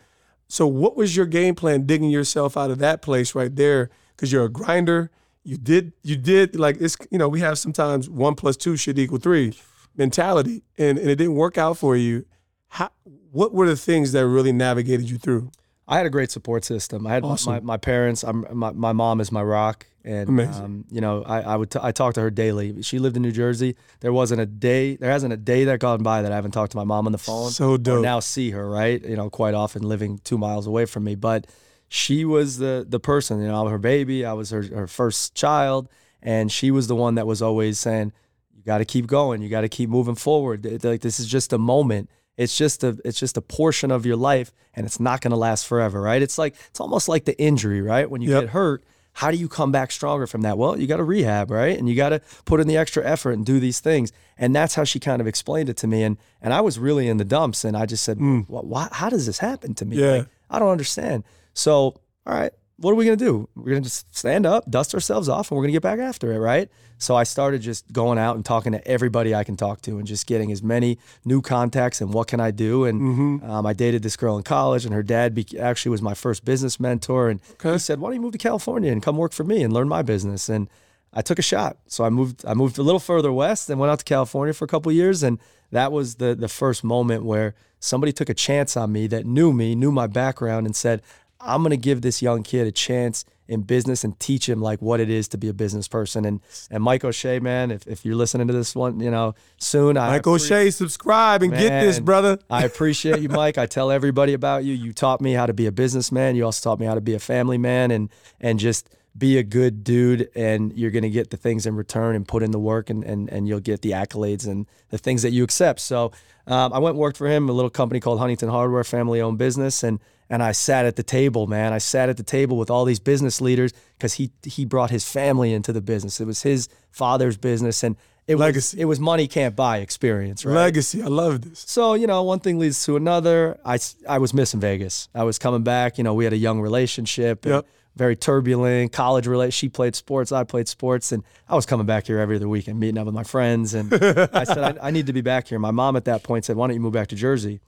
Speaker 4: So, what was your game plan digging yourself out of that place right there? Because you're a grinder. You did, you did like it's, you know, we have sometimes one plus two should equal three mentality, and, and it didn't work out for you. How, what were the things that really navigated you through?
Speaker 5: I had a great support system. I had awesome. my, my parents. I'm, my, my mom is my rock, and um, you know I, I would t- I talk to her daily. She lived in New Jersey. There wasn't a day. There hasn't a day that gone by that I haven't talked to my mom on the phone.
Speaker 4: So dope.
Speaker 5: now see her right. You know, quite often living two miles away from me, but she was the the person. You know, her baby. I was her her first child, and she was the one that was always saying, "You got to keep going. You got to keep moving forward. Like this is just a moment." It's just a it's just a portion of your life and it's not going to last forever, right? It's like it's almost like the injury, right? When you yep. get hurt, how do you come back stronger from that? Well, you got to rehab, right? And you got to put in the extra effort and do these things. And that's how she kind of explained it to me. And and I was really in the dumps, and I just said, mm. well, why, how does this happen to me?
Speaker 4: Yeah. Like,
Speaker 5: I don't understand. So, all right, what are we going to do? We're going to just stand up, dust ourselves off, and we're going to get back after it, right? So I started just going out and talking to everybody I can talk to and just getting as many new contacts and what can I do. And mm-hmm. um, I dated this girl in college, and her dad be- actually was my first business mentor. And okay. he said, Why don't you move to California and come work for me and learn my business? And I took a shot. So I moved I moved a little further west and went out to California for a couple years. And that was the the first moment where somebody took a chance on me that knew me, knew my background, and said, I'm going to give this young kid a chance in business and teach him like what it is to be a business person. And and Mike O'Shea, man, if, if you're listening to this one, you know, soon
Speaker 4: I Mike O'Shea, subscribe and man, get this, brother.
Speaker 5: I appreciate you, Mike. I tell everybody about you. You taught me how to be a businessman. You also taught me how to be a family man and and just be a good dude and you're going to get the things in return and put in the work and, and, and you'll get the accolades and the things that you accept. So um, I went and worked for him, a little company called Huntington Hardware, family owned business. And, and I sat at the table, man. I sat at the table with all these business leaders because he, he brought his family into the business. It was his father's business. And it
Speaker 4: Legacy.
Speaker 5: was it was money can't buy experience, right?
Speaker 4: Legacy. I love this.
Speaker 5: So you know, one thing leads to another. I, I was missing Vegas. I was coming back. You know, we had a young relationship.
Speaker 4: Yep
Speaker 5: very turbulent college related. She played sports, I played sports, and I was coming back here every other weekend, meeting up with my friends. And I said, I, I, need to be back here. My mom at that point said, Why don't you move back to Jersey?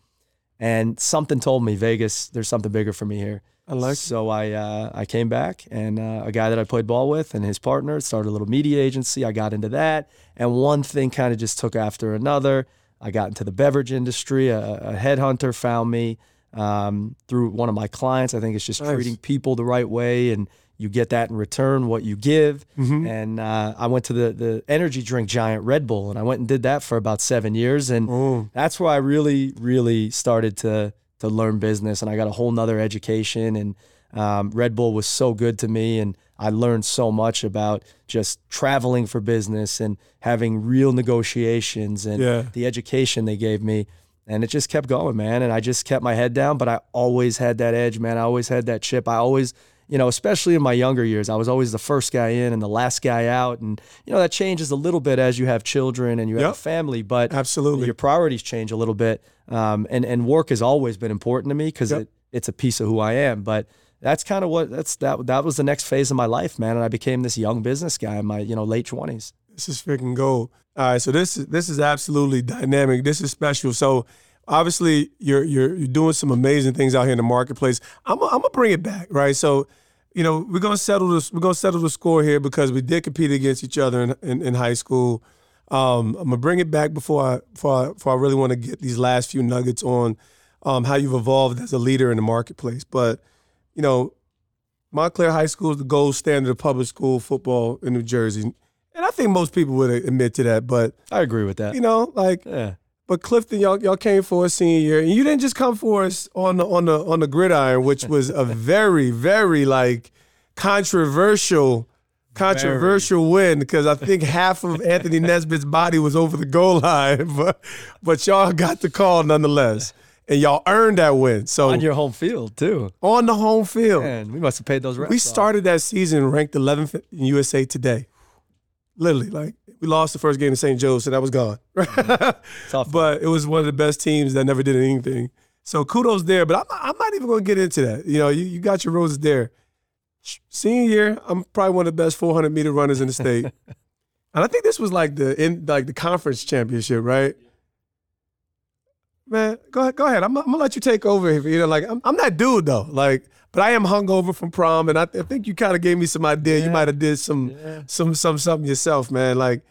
Speaker 5: And something told me Vegas, there's something bigger for me here.
Speaker 4: I like.
Speaker 5: So I uh, I came back, and uh, a guy that I played ball with and his partner started a little media agency. I got into that, and one thing kind of just took after another. I got into the beverage industry. A, a headhunter found me um, through one of my clients. I think it's just nice. treating people the right way, and you get that in return what you give. Mm-hmm. And uh, I went to the the energy drink giant Red Bull, and I went and did that for about seven years, and oh. that's where I really, really started to to learn business, and I got a whole nother education. And um, Red Bull was so good to me, and I learned so much about just traveling for business and having real negotiations and
Speaker 4: yeah.
Speaker 5: the education they gave me and it just kept going, man. And I just kept my head down, but I always had that edge, man. I always had that chip. I always, you know, especially in my younger years, I was always the first guy in and the last guy out. And, you know, that changes a little bit as you have children and you have yep. a family, but
Speaker 4: absolutely
Speaker 5: your priorities change a little bit. Um, and, and work has always been important to me because yep. it, it's a piece of who I am. But that's kind of what that's that that was the next phase of my life, man. And I became this young business guy in my, you know, late twenties.
Speaker 4: This is freaking gold. All right, so this is this is absolutely dynamic. This is special. So obviously you're you're you're doing some amazing things out here in the marketplace. I'm I'm gonna bring it back, right? So, you know, we're gonna settle this. We're gonna settle the score here because we did compete against each other in in, in high school. Um, I'm gonna bring it back before I before I, before I really want to get these last few nuggets on um, how you've evolved as a leader in the marketplace. But you know, Montclair High School is the gold standard of public school football in New Jersey, and I think most people would admit to that. But
Speaker 5: I agree with that.
Speaker 4: you know, like,
Speaker 5: yeah.
Speaker 4: but Clifton, y'all y'all came for us senior year, and you didn't just come for us on the on the on the gridiron, which was a very very like controversial. Controversial win because I think half of Anthony Nesbitt's body was over the goal line, but but y'all got the call nonetheless, and y'all earned that win. So
Speaker 5: On your home field too.
Speaker 4: on the home field,
Speaker 5: Man, we must have paid those
Speaker 4: we
Speaker 5: off.
Speaker 4: started that season ranked 11th in USA Today. Literally, like we lost the first game to St. Joe's, so that was gone.
Speaker 5: Tough.
Speaker 4: but it was one of the best teams that never did anything. So kudos there. But I'm not, I'm not even going to get into that. You know, you, you got your roses there. Senior year, I'm probably one of the best 400 meter runners in the state, and I think this was like the in like the conference championship, right? Man, go ahead. Go ahead. I'm, I'm gonna let you take over. Here. You know, like I'm, I'm that dude though. Like, but I am hungover from prom, and I, I think you kind of gave me some idea. You might have did some, some, some, something yourself, man. Like,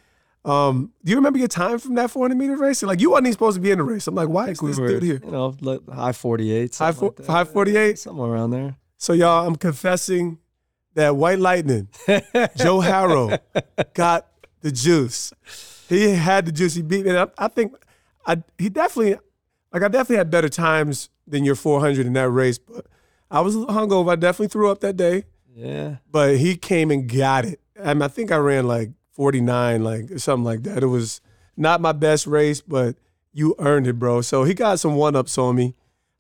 Speaker 4: um, do you remember your time from that 400 meter race? Like, you wasn't even supposed to be in the race. I'm like, why is
Speaker 5: we
Speaker 4: this
Speaker 5: were,
Speaker 4: dude here?
Speaker 5: you know, like high 48.
Speaker 4: High,
Speaker 5: like
Speaker 4: high 48.
Speaker 5: Somewhere around there.
Speaker 4: So y'all, I'm confessing that White Lightning, Joe Haro, got the juice. He had the juice. He beat me. I, I think I he definitely like I definitely had better times than your 400 in that race, but I was hungover. I definitely threw up that day,
Speaker 5: Yeah.
Speaker 4: but he came and got it. I, mean, I think I ran like 49, like something like that. It was not my best race, but you earned it, bro. So he got some one ups on me.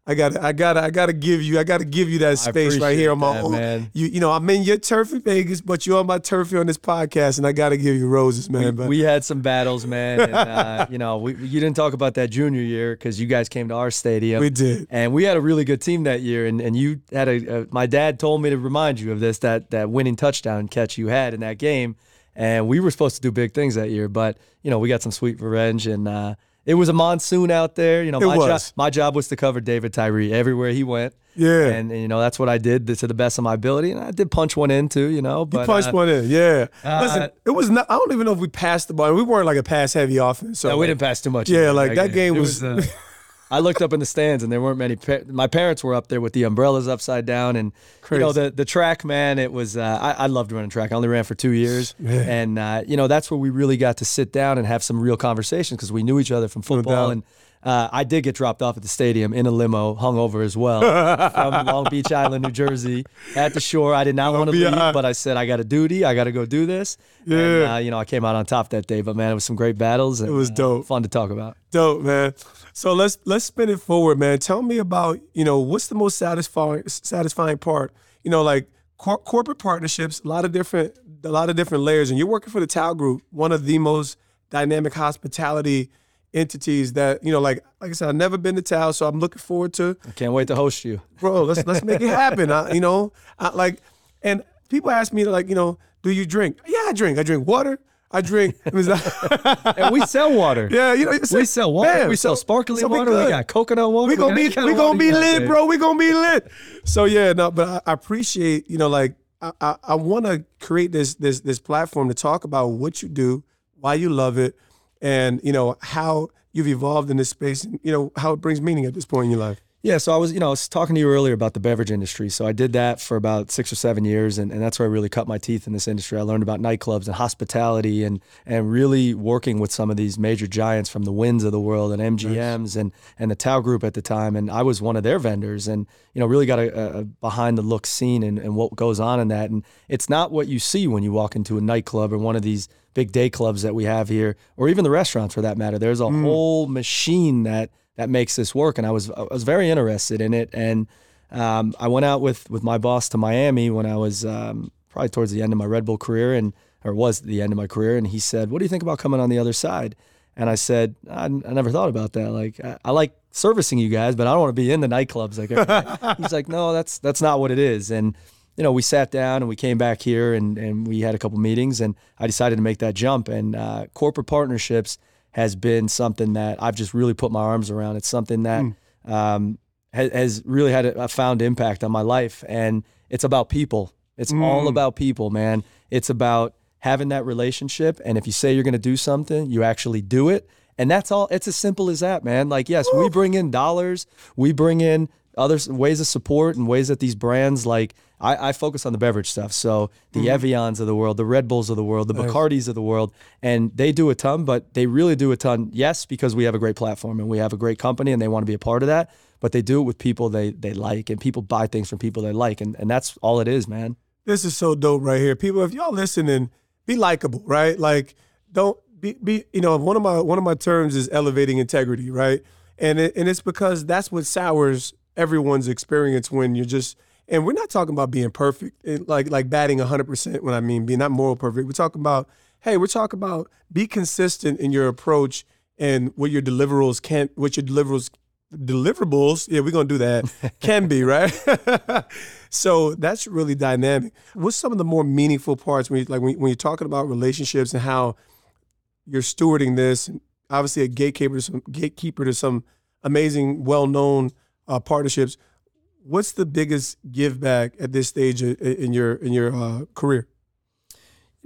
Speaker 4: I got, I got, I got to give you, I got to give you that space right here on my
Speaker 5: appreciate
Speaker 4: own.
Speaker 5: man.
Speaker 4: You, you know, I'm in your turf in Vegas, but you're on my turf here on this podcast, and I got to give you roses, man. but
Speaker 5: we had some battles, man. And, uh, you know, we, you didn't talk about that junior year because you guys came to our stadium.
Speaker 4: we did.
Speaker 5: And we had a really good team that year, and, and you had a, a. My dad told me to remind you of this that that winning touchdown catch you had in that game, and we were supposed to do big things that year, but you know we got some sweet revenge, and uh, it was a monsoon out there. You know, my job
Speaker 4: was.
Speaker 5: my job was to cover David Tyree everywhere he went.
Speaker 4: Yeah.
Speaker 5: and, and, you know that's what I did to the best of my ability, and I did punch one in too. You know, but
Speaker 4: You punched
Speaker 5: uh,
Speaker 4: one in, yeah.
Speaker 5: uh,
Speaker 4: Listen, it was not. I don't even know if we passed the ball. We weren't like a pass heavy offense. So
Speaker 5: No, we didn't pass too much.
Speaker 4: Yeah, like, that game
Speaker 5: It
Speaker 4: was-
Speaker 5: uh, I looked up in the stands and there weren't many. Pa- my parents were up there with the umbrellas upside down, and you know the the track man. It was uh, I, I loved running track. I only ran for two years, and uh, you know that's where we really got to sit down and have some real conversations because we knew each other from football.
Speaker 4: doubt.
Speaker 5: and uh, I did get dropped off at the stadium in a limo, hungover as well, from Long Beach Island, New Jersey, at the shore. I did not want to leave, but I said I got a duty. I got to go do this. And,
Speaker 4: Yeah.
Speaker 5: uh, you know I came out on top that day, but man, it was some great battles. And,
Speaker 4: It was
Speaker 5: uh,
Speaker 4: dope.
Speaker 5: fun to talk about.
Speaker 4: Dope, man. So let's let's spin it forward, man. Tell me about you know what's the most satisfying satisfying part. You know, like cor- corporate partnerships, a lot of different a lot of different layers, and you're working for the Tao Group, one of the most dynamic hospitality entities that you know. Like like I said, I've never been to Tao, so I'm looking forward to i
Speaker 5: Can't wait to host you.
Speaker 4: bro. Let's let's make it happen. I, you know, I, like, and people ask me like, you know, do you drink? Yeah, I drink. I drink water. I drink. Like-
Speaker 5: And we sell water.
Speaker 4: yeah, you know,
Speaker 5: We sell water.
Speaker 4: bam,
Speaker 5: we sell
Speaker 4: so-
Speaker 5: sparkling
Speaker 4: so we
Speaker 5: water. We got coconut water.
Speaker 4: We gonna
Speaker 5: got
Speaker 4: be we gonna be lit, bro. We gonna be lit. So yeah, no, but I, I appreciate you know like I, I, I want to create this this this platform to talk about what you do, why you love it, and you know how you've evolved in this space, and you know how it brings meaning at this point in your life.
Speaker 5: Yeah, so I was, you know, I was talking to you earlier about the beverage industry. So I did that for about six or seven years, and, and that's where I really cut my teeth in this industry. I learned about nightclubs and hospitality, and and really working with some of these major giants from the Wynns of the world and MGMs and and the Tao Group at the time. And I was one of their vendors, and you know, really got a, a behind the look scene and, and what goes on in that. And it's not what you see when you walk into a nightclub or one of these big day clubs that we have here, or even the restaurants for that matter. There's a mm. whole machine that that makes this work. And I was I was very interested in it. And um, I went out with with my boss to Miami when I was um, probably towards the end of my Red Bull career, and or was the end of my career. And he said, "What do you think about coming on the other side?" And I said, "I, I never thought about that. Like I, I like servicing you guys, but I don't want to be in the nightclubs." Like everybody." he's like, "No, that's that's not what it is." And you know, we sat down and we came back here and, and we had a couple meetings and I decided to make that jump. And uh, corporate partnerships has been something that I've just really put my arms around. It's something that um, has, has really had a, a found impact on my life. And it's about people. It's all about people, man. It's about having that relationship. And if you say you're going to do something, you actually do it. And that's all. It's as simple as that, man. Like, yes, we bring in dollars, we bring in other ways of support and ways that these brands like I, I focus on the beverage stuff. So the
Speaker 4: Mm-hmm.
Speaker 5: Evians of the world, the Red Bulls of the world, the Bacardis of the world, and they do a ton, but they really do a ton. Yes, because we have a great platform and we have a great company and they want to be a part of that. But they do it with people they they like and people buy things from people they like. And and that's all it is, man.
Speaker 4: This is so dope right here. People, if y'all listening, be likable, right? Like, don't be, be you know, one of my one of my terms is elevating integrity, right? And it, and it's because that's what sours everyone's experience when you're just and we're not talking about being perfect, it- like like batting 100% when I mean being not moral perfect. We're talking about hey, we're talking about be consistent in your approach and what your deliverables can what your deliverables deliverables, yeah, we're gonna do that, can be, right? so that's really dynamic. What's some of the more meaningful parts when you, like when, when you're talking about relationships and how you're stewarding this? Obviously, a gatekeeper, to some gatekeeper to some amazing, well-known uh, partnerships. What's the biggest give back at this stage in your in your uh, career?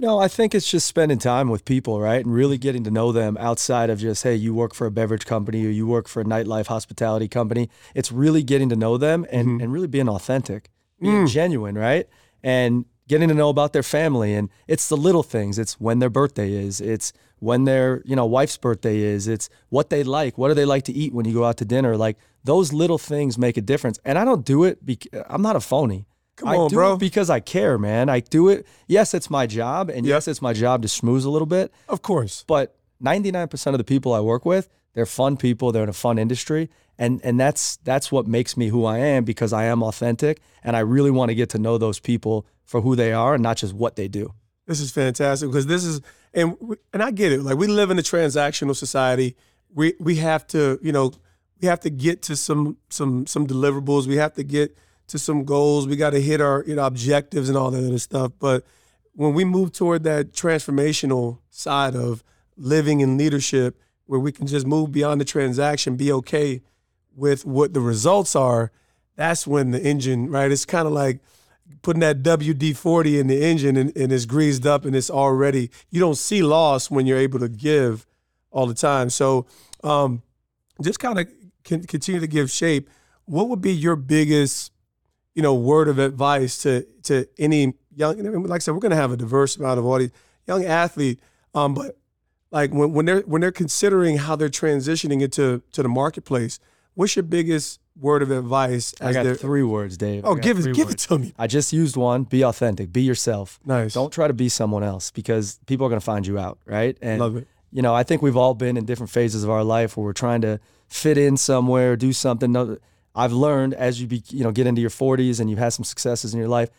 Speaker 5: No, I think it's just spending time with people, right? And really getting to know them outside of just, hey, you work for a beverage company or you work for a nightlife hospitality company. It's really getting to know them and, and really being authentic, being genuine, right? And getting to know about their family. And it's the little things. It's when their birthday is. It's when their, you know, wife's birthday is. It's what they like. What do they like to eat when you go out to dinner? Like those little things make a difference. And I don't do it because I'm not a phony.
Speaker 4: Come
Speaker 5: I
Speaker 4: on,
Speaker 5: do
Speaker 4: bro.
Speaker 5: it because I care, man. I do it. Yes, it's my job, and
Speaker 4: Yep.
Speaker 5: yes, it's my job to schmooze a little bit.
Speaker 4: Of course.
Speaker 5: But 99% of the people I work with, they're fun people. They're in a fun industry, and and that's that's what makes me who I am because I am authentic, and I really want to get to know those people for who they are and not just what they do.
Speaker 4: This is fantastic because this is and and I get it. Like we live in a transactional society. We we have to you know we have to get to some some some deliverables. We have to get to some goals. We got to hit our you know objectives and all that other stuff. But when we move toward that transformational side of living in leadership, where we can just move beyond the transaction, be okay with what the results are, that's when the engine right. It's kind of like putting that WD 40 in the engine and, and it's greased up and it's already, you don't see loss when you're able to give all the time. So um, just kind of continue to give shape. What would be your biggest, you know, word of advice to to any young, like I said, we're going to have a diverse amount of audience, young athlete, um, but like when, when they're when they're considering how they're transitioning into to the marketplace, what's your biggest word of advice?
Speaker 5: I
Speaker 4: as
Speaker 5: got three words, Dave.
Speaker 4: Oh, give it, give
Speaker 5: words.
Speaker 4: it to me.
Speaker 5: I just used one. Be authentic. Be yourself.
Speaker 4: Nice.
Speaker 5: Don't try to be someone else because people are going to find you out, right? And
Speaker 4: Love it.
Speaker 5: you know, I think we've all been in different phases of our life where we're trying to fit in somewhere, do something. I've learned as you be, you know, get into your 40s and you've had some successes in your life,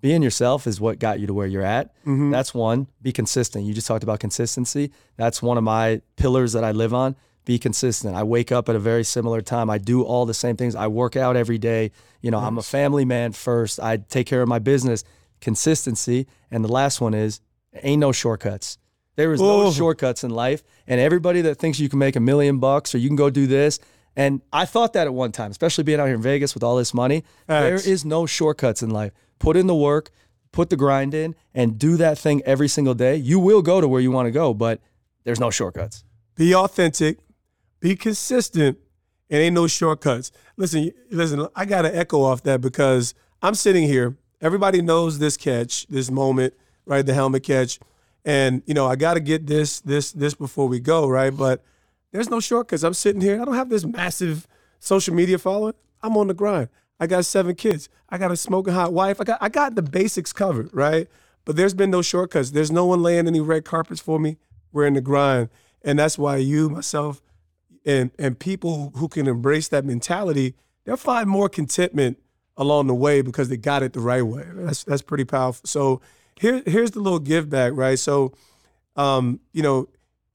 Speaker 5: being yourself is what got you to where you're at. Mm-hmm. That's one. Be consistent. You just talked about consistency. That's one of my pillars that I live on. Be consistent. I wake up at a very similar time. I do all the same things. I work out every day. You know, I'm a family man first. I take care of my business. Consistency. And the last one is ain't no shortcuts. There is no shortcuts in life. And everybody that thinks you can make a million bucks or you can go do this. And I thought that at one time, especially being out here in Vegas with all this money. There is no shortcuts in life. Put in the work, put the grind in, and do that thing every single day. You will go to where you want to go, but there's no shortcuts.
Speaker 4: Be authentic, be consistent, and ain't no shortcuts. Listen, listen, I gotta echo off that because I'm sitting here. Everybody knows this catch, this moment, right? The helmet catch. And you know, I gotta get this, this, this before we go, right? But there's no shortcuts. I'm sitting here. I don't have this massive social media following. I'm on the grind. I got seven kids. I got a smoking hot wife. I got I got the basics covered, right? But there's been no shortcuts. There's no one laying any red carpets for me. We're in the grind. And that's why you, myself, and and people who can embrace that mentality, they'll find more contentment along the way because they got it the right way. That's that's pretty powerful. So here here's the little give back, right? So um, you know,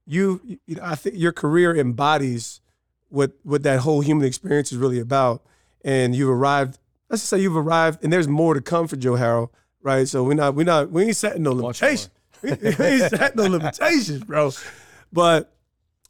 Speaker 4: you, you know, I think your career embodies what what that whole human experience is really about. And you've arrived, let's just say you've arrived, and there's more to come for Joe Haro, right? So we're not we're not we ain't setting no limitations. we, we ain't setting no limitations, bro. But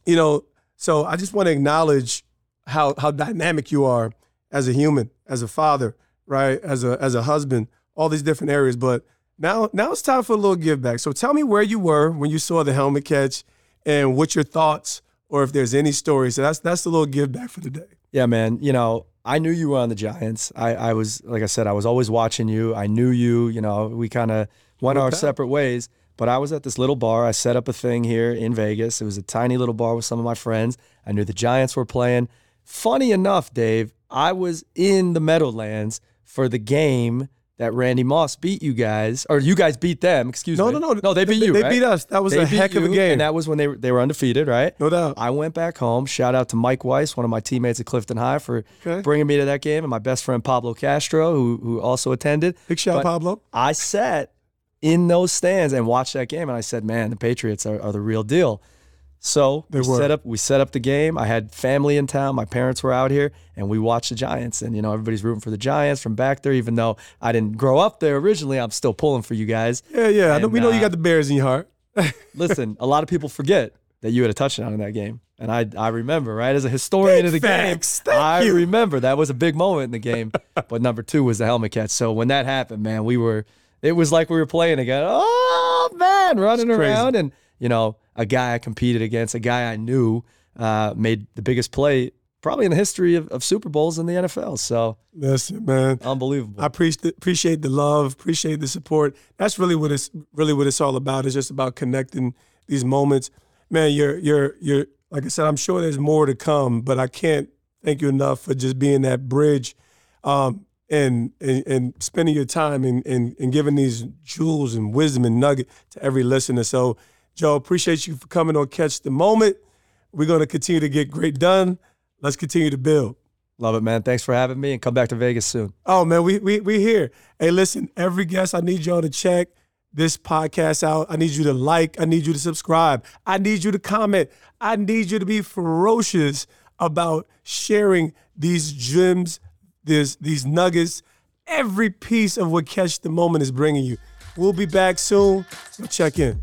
Speaker 4: you know, so I just want to acknowledge how how dynamic you are as a human, as a father, right? As a as a husband, all these different areas. But now now it's time for a little give back. So tell me where you were when you saw the helmet catch and what your thoughts or if there's any stories. So that's that's the little give back for the day.
Speaker 5: Yeah, man. You know, I knew you were on the Giants. I, I was, like I said, I was always watching you. I knew you. You know, we kind of went our separate ways. But I was at this little bar. I set up a thing here in Vegas. It was a tiny little bar with some of my friends. I knew the Giants were playing. Funny enough, Dave, I was in the Meadowlands for the game that Randy Moss beat you guys, or you guys beat them. Excuse
Speaker 4: No,
Speaker 5: me.
Speaker 4: no, no.
Speaker 5: No, No, they beat you.
Speaker 4: They
Speaker 5: right?
Speaker 4: beat us. That was
Speaker 5: They
Speaker 4: a heck of a game.
Speaker 5: and that was when they were, they were undefeated, right?
Speaker 4: No doubt.
Speaker 5: I went back home. Shout out to Mike Weiss, one of my teammates at Clifton High, for
Speaker 4: Okay.
Speaker 5: bringing me to that game, and my best friend Pablo Castro, who who also attended.
Speaker 4: Big shout,
Speaker 5: But
Speaker 4: Pablo.
Speaker 5: I sat in those stands and watched that game, and I said, "Man, the Patriots are, are the real deal." So
Speaker 4: They
Speaker 5: we
Speaker 4: were.
Speaker 5: set up. We set up the game. I had family in town. My parents were out here, and we watched the Giants. And you know, everybody's rooting for the Giants from back there. Even though I didn't grow up there originally, I'm still pulling for you guys.
Speaker 4: Yeah, yeah. Know,
Speaker 5: And,
Speaker 4: we know you
Speaker 5: uh,
Speaker 4: got the Bears in your heart.
Speaker 5: Listen, a lot of people forget that you had a touchdown in that game. And I, I remember, right? As a historian
Speaker 4: Big
Speaker 5: of the
Speaker 4: facts.
Speaker 5: game,
Speaker 4: Thank
Speaker 5: I
Speaker 4: you.
Speaker 5: remember that was a big moment in the game. but number two was the helmet catch. So when that happened, man, we were, it was like we were playing again. Oh, man, running around. And, you know, a guy I competed against, a guy I knew, uh, made the biggest play probably in the history of, of Super Bowls in the NFL. So
Speaker 4: Listen, man.
Speaker 5: unbelievable.
Speaker 4: I appreciate appreciate the love, appreciate the support. That's really what it's really what it's all about. It's just about connecting these moments. Man, you're you're you're like I said, I'm sure there's more to come, but I can't thank you enough for just being that bridge um, and, and and spending your time and, and and giving these jewels and wisdom and nugget to every listener. So, Joe, appreciate you for coming on Catch the Moment. We're going to continue to get great done. Let's continue to build.
Speaker 5: Love it, man. Thanks for having me and come back to Vegas soon.
Speaker 4: Oh man, we we we here. Hey, listen, every guest, I need y'all to check this podcast out. I need you to like. I need you to subscribe. I need you to comment. I need you to be ferocious about sharing these gems, these these nuggets, every piece of what Catch the Moment is bringing you. We'll be back soon. So check in.